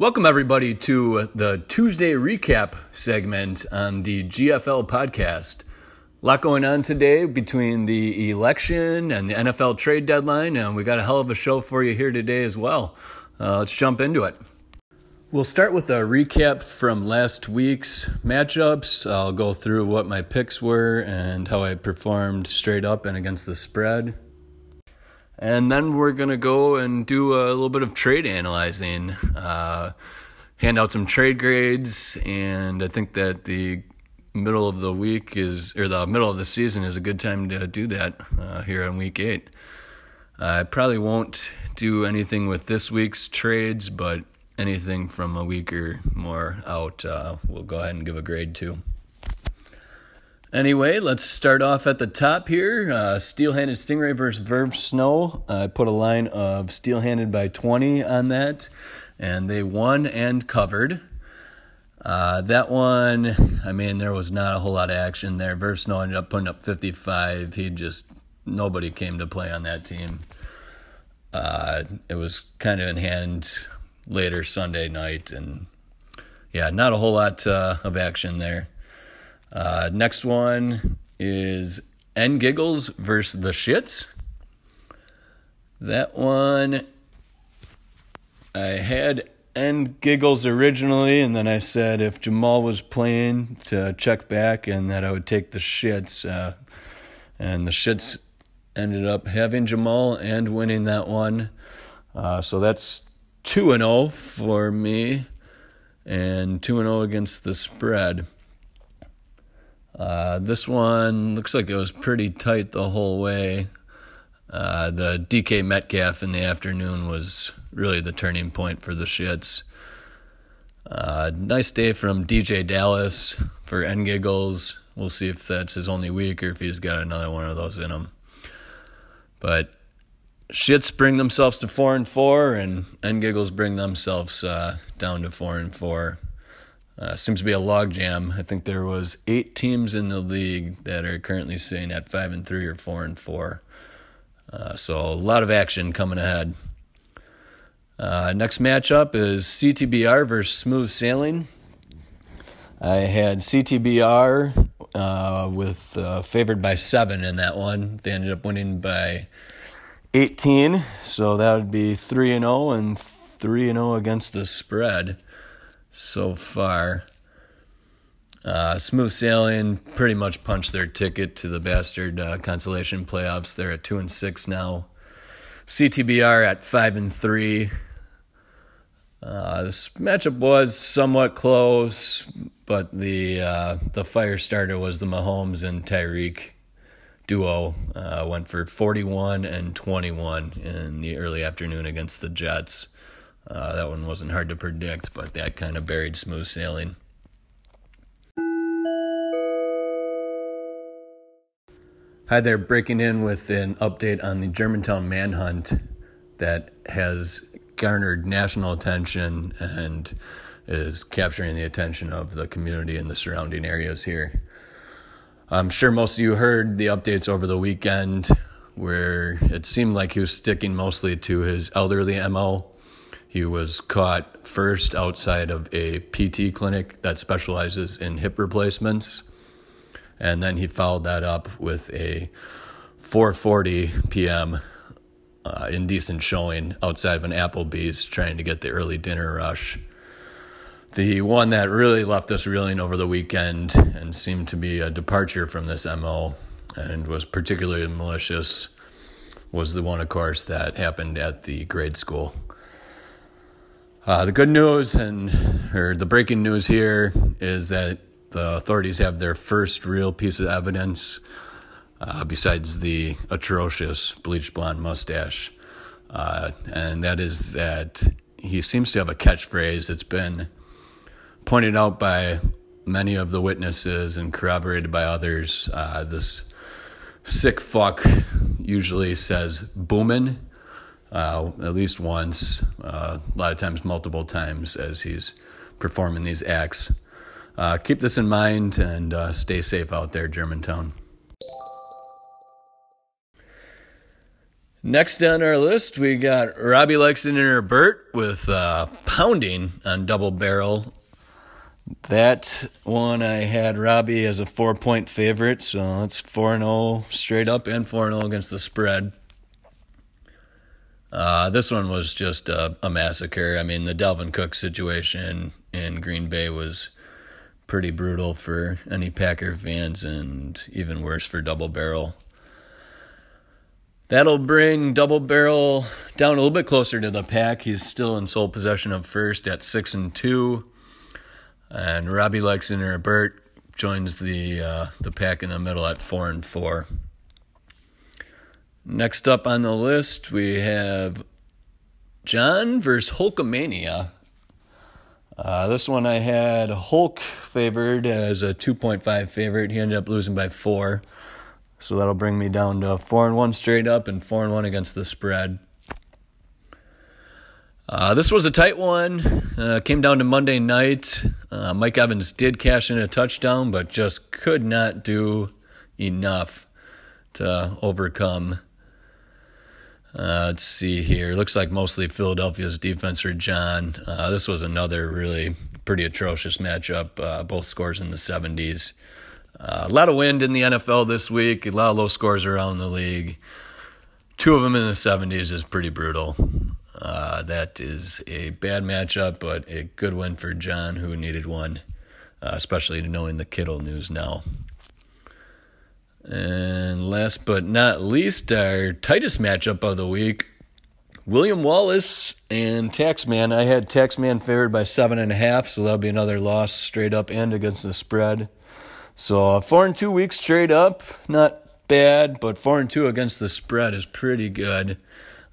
Welcome, everybody, to the Tuesday recap segment on the GFL podcast. A lot going on today between the election and the NFL trade deadline, and we got a hell of a show for you here today as well. Uh, let's jump into it. We'll start with a recap from last week's matchups. I'll go through what my picks were and how I performed straight up and against the spread. And then we're going to go and do a little bit of trade analyzing, uh, hand out some trade grades, and I think that the middle of the week is, or the middle of the season is a good time to do that uh, here on week eight. I probably won't do anything with this week's trades, but anything from a week or more out, uh, we'll go ahead and give a grade to. Anyway, let's start off at the top here. Uh, Steel-handed Stingray versus Verve Snow. I put a line of steel-handed by 20 on that, and they won and covered. Uh, that one, I mean, there was not a whole lot of action there. Verve Snow ended up putting up 55. He just, nobody came to play on that team. Uh, it was kind of in hand later Sunday night, and yeah, not a whole lot uh, of action there. Uh, next one is N Giggles versus the Shits. That one, I had N Giggles originally, and then I said if Jamal was playing to check back and that I would take the Shits. Uh, and the Shits ended up having Jamal and winning that one. Uh, so that's 2 and 0 for me, and 2 and 0 against the spread. Uh, this one looks like it was pretty tight the whole way. Uh, the DK Metcalf in the afternoon was really the turning point for the shits. Uh, nice day from DeeJay Dallas for N Giggles. We'll see if that's his only week or if he's got another one of those in him. But shits bring themselves to four and four, and N Giggles bring themselves uh, down to four and four. Uh, seems to be a logjam. I think there was eight teams in the league that are currently sitting at five and three or four and four. Uh, so a lot of action coming ahead. Uh, next matchup is CTBR versus Smooth Sailing. I had CTBR uh, with uh, favored by seven in that one. They ended up winning by 18, so that would be three and zero oh and three and zero oh against the spread so far. Uh, smooth sailing pretty much punched their ticket to the bastard uh, consolation playoffs. They're at two and six now. CTBR at five and three. Uh, this matchup was somewhat close, but the uh, the fire starter was the Mahomes and Tyreek duo. Uh, went for 41 and 21 in the early afternoon against the Jets. Uh, that one wasn't hard to predict, but that kind of buried smooth sailing. Hi there, breaking in with an update on the Germantown manhunt that has garnered national attention and is capturing the attention of the community in the surrounding areas here. I'm sure most of you heard the updates over the weekend where it seemed like he was sticking mostly to his elderly MO he was caught first outside of a PT clinic that specializes in hip replacements. And then he followed that up with a 4:40 p.m. Uh, indecent showing outside of an Applebee's, trying to get the early dinner rush. The one that really left us reeling over the weekend and seemed to be a departure from this MO and was particularly malicious was the one, of course, that happened at the grade school. Uh, the good news and or the breaking news here is that the authorities have their first real piece of evidence uh, besides the atrocious bleached blonde mustache, uh, and that is that he seems to have a catchphrase that's been pointed out by many of the witnesses and corroborated by others. Uh, this sick fuck usually says "boomin'." Uh, at least once, uh, a lot of times, multiple times as he's performing these acts. Uh, keep this in mind and uh, stay safe out there, Germantown. Next on our list, we got Robbie Lexington Burt with uh, Pounding on Double Barrel. That one I had Robbie as a four point favorite, so it's 4 0 straight up and 4 0 against the spread. Uh, this one was just a, a, massacre. I mean, the Dalvin Cook situation in Green Bay was pretty brutal for any Packer fans and even worse for Double Barrel. That'll bring Double Barrel down a little bit closer to the pack. He's still in sole possession of first at six and two, and Robbie Lexington or Burt joins the uh, the pack in the middle at four and four. Next up on the list, we have John versus Hulkamania. Uh, this one I had Hulk favored as a 2.5 favorite. He ended up losing by four. So that'll bring me down to four and one straight up and four and one against the spread. Uh, this was a tight one. Uh, came down to Monday night. Uh, Mike Evans did cash in a touchdown, but just could not do enough to overcome. Uh, let's see here. Looks like mostly Philadelphia's defense or John. Uh, this was another really pretty atrocious matchup. Uh, both scores in the 70s. Uh, a lot of wind in the NFL this week, a lot of low scores around the league. Two of them in the 70s is pretty brutal. Uh, that is a bad matchup, but a good win for John, who needed one, uh, especially knowing the Kittle news now. And last but not least, our tightest matchup of the week William Wallace and Taxman. I had Taxman favored by seven and a half, so that'll be another loss straight up and against the spread. So four and two weeks straight up, not bad, but four and two against the spread is pretty good.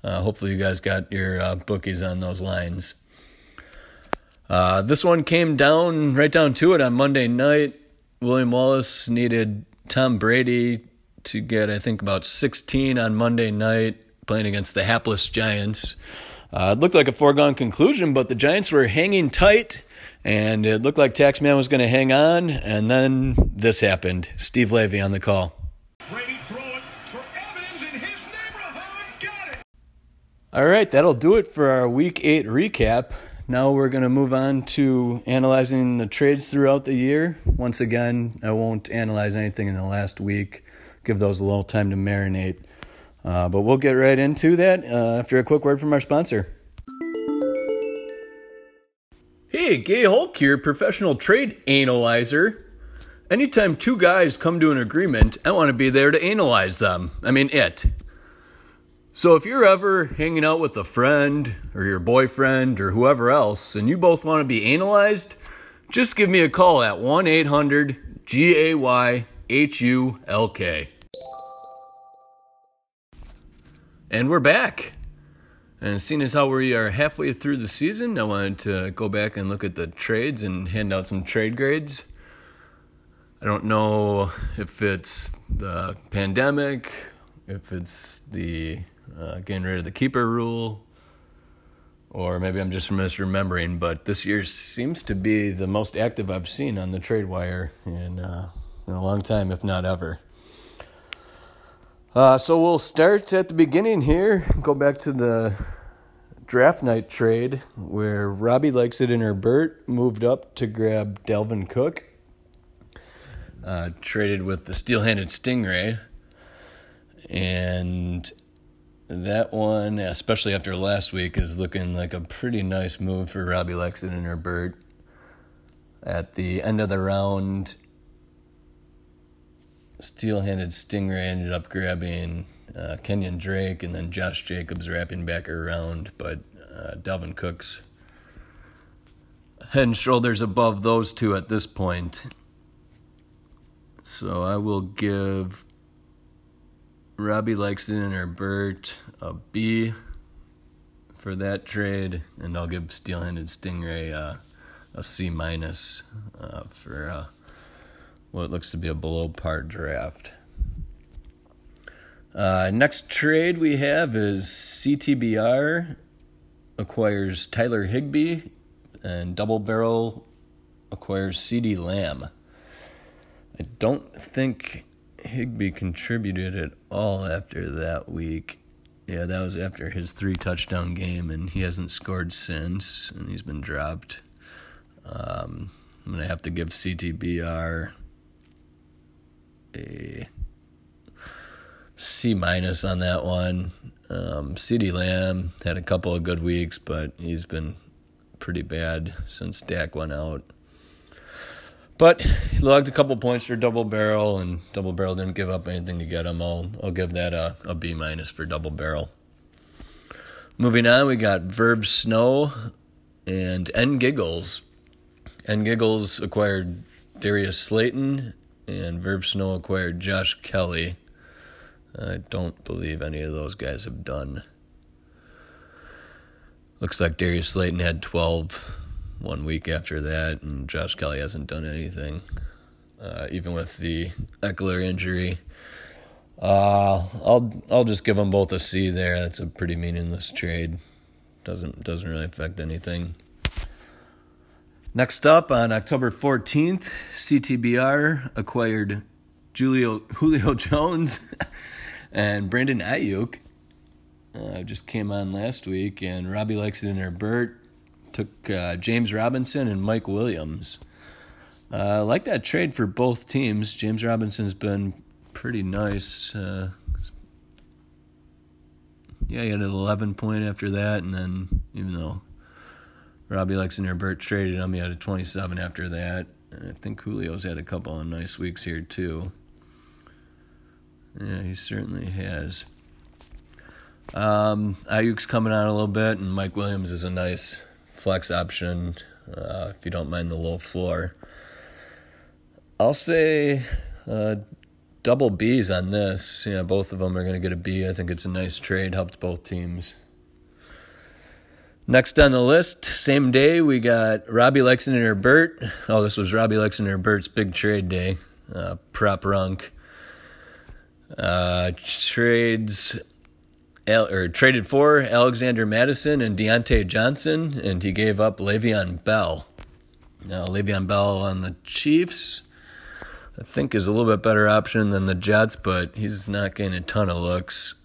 Uh, hopefully, you guys got your uh, bookies on those lines. Uh, this one came down right down to it on Monday night. William Wallace needed Tom Brady to get, I think, about 16 on Monday night playing against the hapless Giants. Uh, it looked like a foregone conclusion, but the Giants were hanging tight and it looked like Taxman was going to hang on, and then this happened. Steve Levy on the call. All right, that'll do it for our Week 8 recap. Now we're going to move on to analyzing the trades throughout the year. Once again, I won't analyze anything in the last week, give those a little time to marinate. Uh, but we'll get right into that uh, after a quick word from our sponsor. Hey, Gay Hulk here, professional trade analyzer. Anytime two guys come to an agreement, I want to be there to analyze them. I mean, it. So if you're ever hanging out with a friend or your boyfriend or whoever else and you both want to be analyzed, just give me a call at 1 800 G A Y H U L K. And we're back. And seeing as how we are halfway through the season, I wanted to go back and look at the trades and hand out some trade grades. I don't know if it's the pandemic, if it's the uh, getting rid of the keeper rule, or maybe I'm just misremembering, but this year seems to be the most active I've seen on the trade wire in, uh, in a long time, if not ever. Uh, so we'll start at the beginning here. Go back to the draft night trade where Robbie Lexington or Burt moved up to grab Dalvin Cook. Uh, traded with the steel-handed Stingray, and that one, especially after last week, is looking like a pretty nice move for Robbie Lexington or Burt. At the end of the round, steel handed Stingray ended up grabbing uh, Kenyan Drake and then Josh Jacobs wrapping back around, but uh, Dalvin Cook's head and shoulders above those two at this point. So I will give Robbie Lexington or Burt a B for that trade, and I'll give Steel Handed Stingray uh, a C minus uh, for uh, what looks to be a below par draft. Uh, next trade we have is CTBR acquires Tyler Higbee, and Double Barrel acquires CeeDee Lamb. I don't think Higbee contributed at all after that week. Yeah, that was after his three touchdown game, and he hasn't scored since, and he's been dropped. Um, I'm gonna have to give CTBR a C minus on that one. Um, CeeDee Lamb had a couple of good weeks, but he's been pretty bad since Dak went out. But he logged a couple points for double barrel, and double barrel didn't give up anything to get him. I'll I'll give that a, a B minus for double barrel. Moving on, we got Verb Snow and N Giggles. N Giggles acquired Darius Slayton, and Verb Snow acquired Josh Kelley. I don't believe any of those guys have done. Looks like Darius Slayton had 12 one week after that, and Josh Kelly hasn't done anything, uh, even with the Ekeler injury. Uh, I'll I'll just give them both a C there. That's a pretty meaningless trade. Doesn't doesn't really affect anything. Next up on October 14th, CTBR acquired Julio Julio Jones and Brandon Aiyuk. Uh, just came on last week, and Robbie in there. Bert took uh, James Robinson and Mike Williams. Uh, I like that trade for both teams. James Robinson's been pretty nice. Uh, yeah, he had an 11 point after that, and then even though Robbie Lexington Burt traded on me had a 27 after that. And I think Julio's had a couple of nice weeks here too. Yeah, he certainly has. Um, Aiyuk's coming on a little bit, and Mike Williams is a nice flex option uh, if you don't mind the low floor. I'll say uh, double B's on this. Yeah, both of them are going to get a B. I think it's a nice trade, helped both teams. Next on the list, same day, we got Robbie Lexington or Burt. Oh, this was Robbie Lexington or Burt's big trade day. Uh, prop runk. Uh, trades or traded for Alexander Mattison and Diontae Johnson, and he gave up Le'Veon Bell. Now, Le'Veon Bell on the Chiefs, I think, is a little bit better option than the Jets, but he's not getting a ton of looks.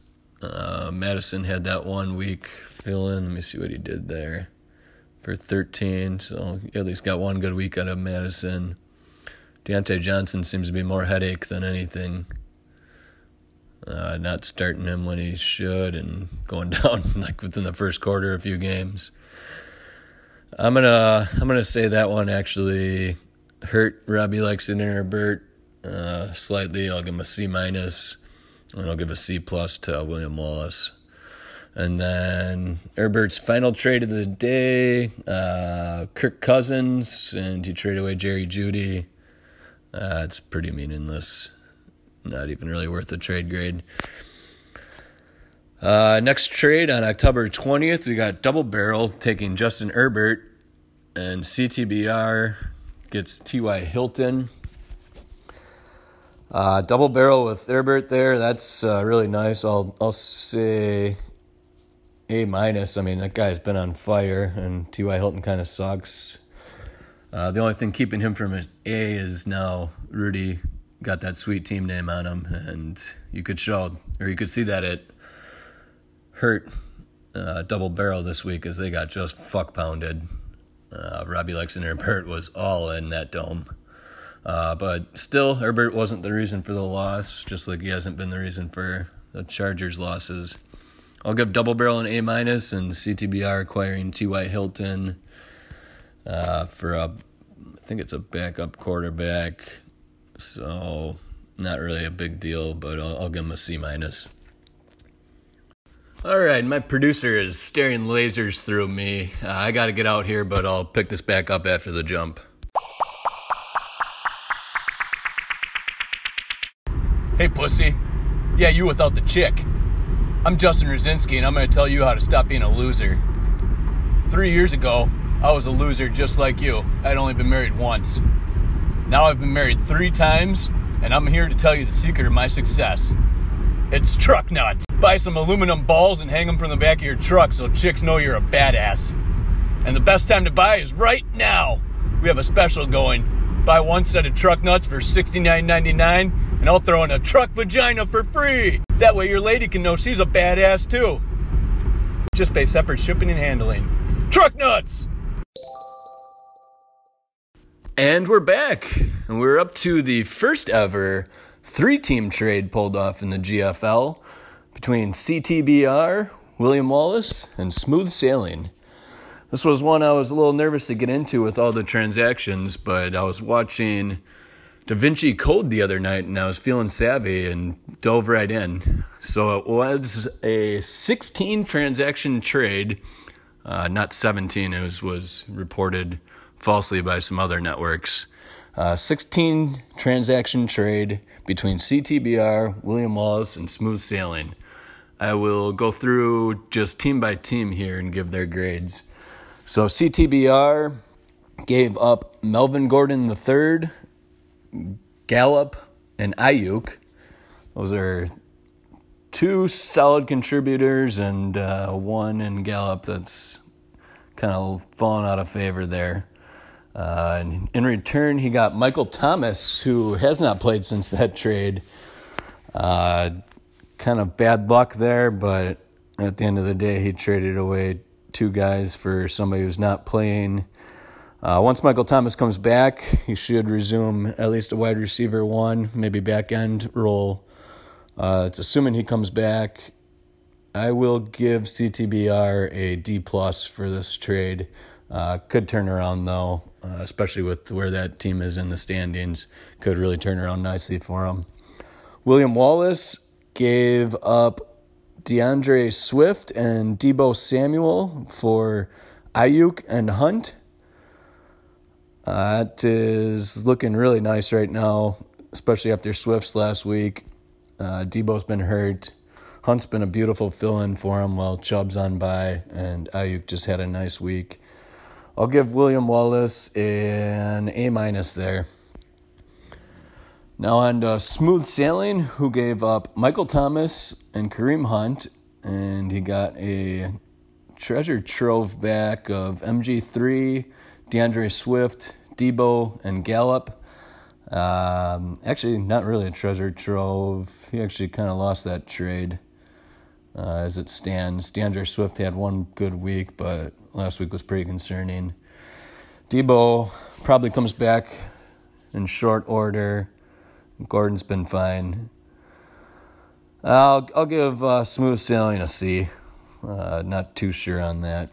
Uh, Mattison had that one week fill in. Let me see what he did there for 13. So at least got one good week out of Mattison. Diontae Johnson seems to be more headache than anything uh, not starting him when he should and going down like within the first quarter a few games. I'm gonna I'm gonna say that one actually hurt Robbie Lexington or Burt uh, slightly. I'll give him a C minus, and I'll give a C plus to William Wallace. And then Herbert's final trade of the day, uh, Kirk Cousins, and he traded away Jerry Jeudy. Uh, it's pretty meaningless. Not even really worth the trade grade. Uh, next trade on October 20th, we got Double Barrel taking Justin Herbert, and CTBR gets T.Y. Hilton. Uh, double barrel with Herbert there. That's uh, really nice. I'll I'll say A minus. I mean that guy's been on fire, and T.Y. Hilton kind of sucks. Uh, the only thing keeping him from his A is now Rudy got that sweet team name on him, and you could show or you could see that it hurt uh, double barrel this week as they got just fuck pounded. Uh, Robbie Lexington Herbert was all in that dome. Uh, but still, Herbert wasn't the reason for the loss, just like he hasn't been the reason for the Chargers' losses. I'll give Double Barrel an A minus and CTBR acquiring T.Y. Hilton uh, for a, I think it's a backup quarterback. So not really a big deal, but I'll, I'll give him a C minus. All right, my producer is staring lasers through me. Uh, I got to get out here, but I'll pick this back up after the jump. Hey, pussy. Yeah, you without the chick. I'm Justin Rosinski, and I'm going to tell you how to stop being a loser. Three years ago, I was a loser just like you. I'd only been married once. Now I've been married three times, and I'm here to tell you the secret of my success. It's truck nuts. Buy some aluminum balls and hang them from the back of your truck so chicks know you're a badass. And the best time to buy is right now. We have a special going. Buy one set of truck nuts for $69.99 and I'll throw in a truck vagina for free. That way your lady can know she's a badass too. Just pay separate shipping and handling. Truck nuts! And we're back. And we're up to the first ever three team trade pulled off in the GFL between CTBR, William Wallace, and Smooth Sailing. This was one I was a little nervous to get into with all the transactions, but I was watching Da Vinci Code the other night and I was feeling savvy and dove right in. So it was a 16 transaction trade, uh, not 17, it was, was reported falsely by some other networks. Uh, 16 transaction trade between CTBR, William Wallace, and Smooth Sailing. I will go through just team by team here and give their grades. So CTBR gave up Melvin Gordon III, Gallup, and Aiyuk. Those are two solid contributors and uh, one in Gallup that's kind of fallen out of favor there. Uh, and in return, he got Michael Thomas, who has not played since that trade. Uh, kind of bad luck there, but at the end of the day, he traded away two guys for somebody who's not playing. Uh, once Michael Thomas comes back, he should resume at least a wide receiver one, maybe back end role. Uh, it's assuming he comes back. I will give CTBR a D plus for this trade. Uh, could turn around though, uh, especially with where that team is in the standings. Could really turn around nicely for him. William Wallace gave up D'Andre Swift and Deebo Samuel for Aiyuk and Hunt. Uh, that is looking really nice right now, especially after Swift's last week. Uh, Deebo's been hurt. Hunt's been a beautiful fill in for him while Chubb's on by, and Aiyuk just had a nice week. I'll give William Wallace an A minus there. Now on to Smooth Sailing, who gave up Michael Thomas and Kareem Hunt, and he got a treasure trove back of MG3, D'Andre Swift, Deebo, and Gallup. Um, actually, not really a treasure trove. He actually kind of lost that trade uh, as it stands. D'Andre Swift had one good week, but last week was pretty concerning. Deebo probably comes back in short order. Gordon's been fine. I'll I'll give uh, smooth sailing a C. Uh, not too sure on that.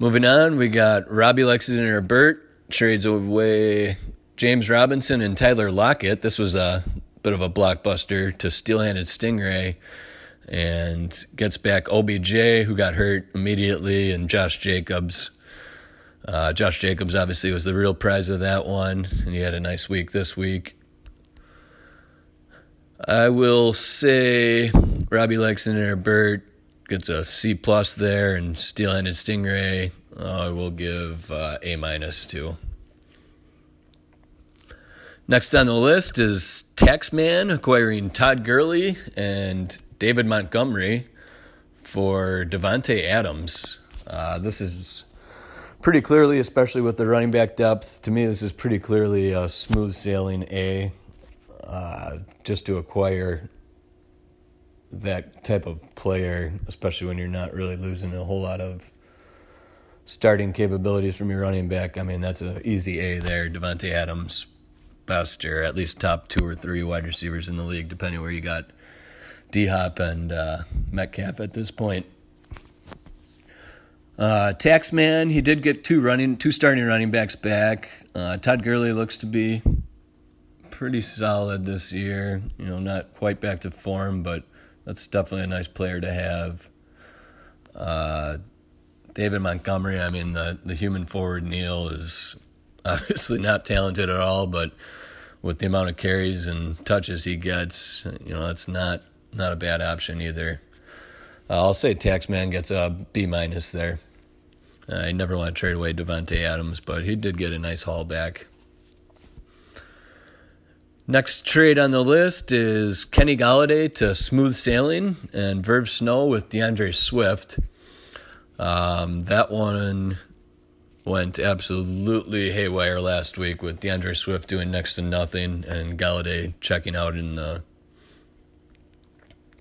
Moving on, we got Robbie Lexington and Burt trades away James Robinson and Tyler Lockett. This was a bit of a blockbuster to steel-handed Stingray and gets back OBJ, who got hurt immediately, and Josh Jacobs. Uh, Josh Jacobs obviously was the real prize of that one, and he had a nice week this week. I will say Robbie Lexington or Burt gets a C plus there, and Steel-handed Stingray I will give uh, A minus to. Next on the list is Taxman acquiring Todd Gurley and David Montgomery for Davante Adams. Uh, this is pretty clearly, especially with the running back depth. To me, this is pretty clearly a smooth sailing A. Uh, just to acquire that type of player, especially when you're not really losing a whole lot of starting capabilities from your running back. I mean, that's an easy A there. Davante Adams, best or at least top two or three wide receivers in the league, depending where you got D Hop and uh, Metcalf at this point. Uh, Taxman, he did get two running, two starting running backs back. Uh, Todd Gurley looks to be pretty solid this year. You know, not quite back to form, but that's definitely a nice player to have. Uh, David Montgomery, I mean, the the human forward Neil is obviously not talented at all, but with the amount of carries and touches he gets, you know, that's not not a bad option either. Uh, I'll say Taxman gets a B minus there. I never want to trade away Davante Adams, but he did get a nice haul back. Next trade on the list is Kenny Golladay to Smooth Sailing and Verve Snow with D'Andre Swift. Um, that one went absolutely haywire last week with D'Andre Swift doing next to nothing and Golladay checking out in the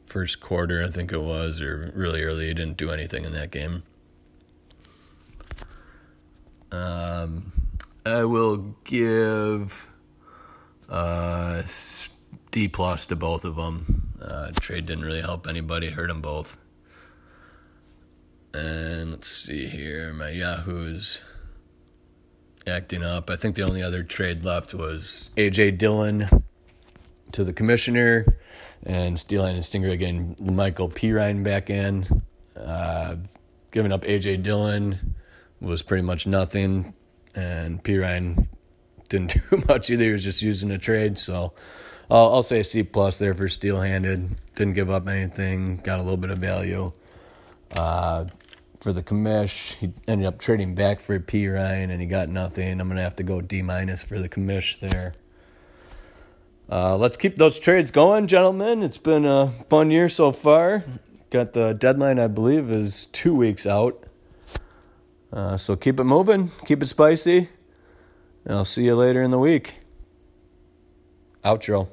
first quarter, I think it was, or really early. He didn't do anything in that game. Um, I will give uh, D plus to both of them. Uh, trade didn't really help anybody, hurt them both. And let's see here, my Yahoo's acting up. I think the only other trade left was AJ Dillon to the commissioner and Steelhead and Stinger again, Michael Perine back in. Uh, giving up AJ Dillon was pretty much nothing, and Perine didn't do much either. He was just using a trade, so I'll, I'll say C plus there for steel handed. Didn't give up anything, got a little bit of value. Uh, for the commish, he ended up trading back for P Ryan and he got nothing. I'm gonna have to go D minus for the commish there. Uh, let's keep those trades going, gentlemen. It's been a fun year so far. Got the deadline, I believe, is two weeks out. Uh, so keep it moving, keep it spicy, and I'll see you later in the week. Outro.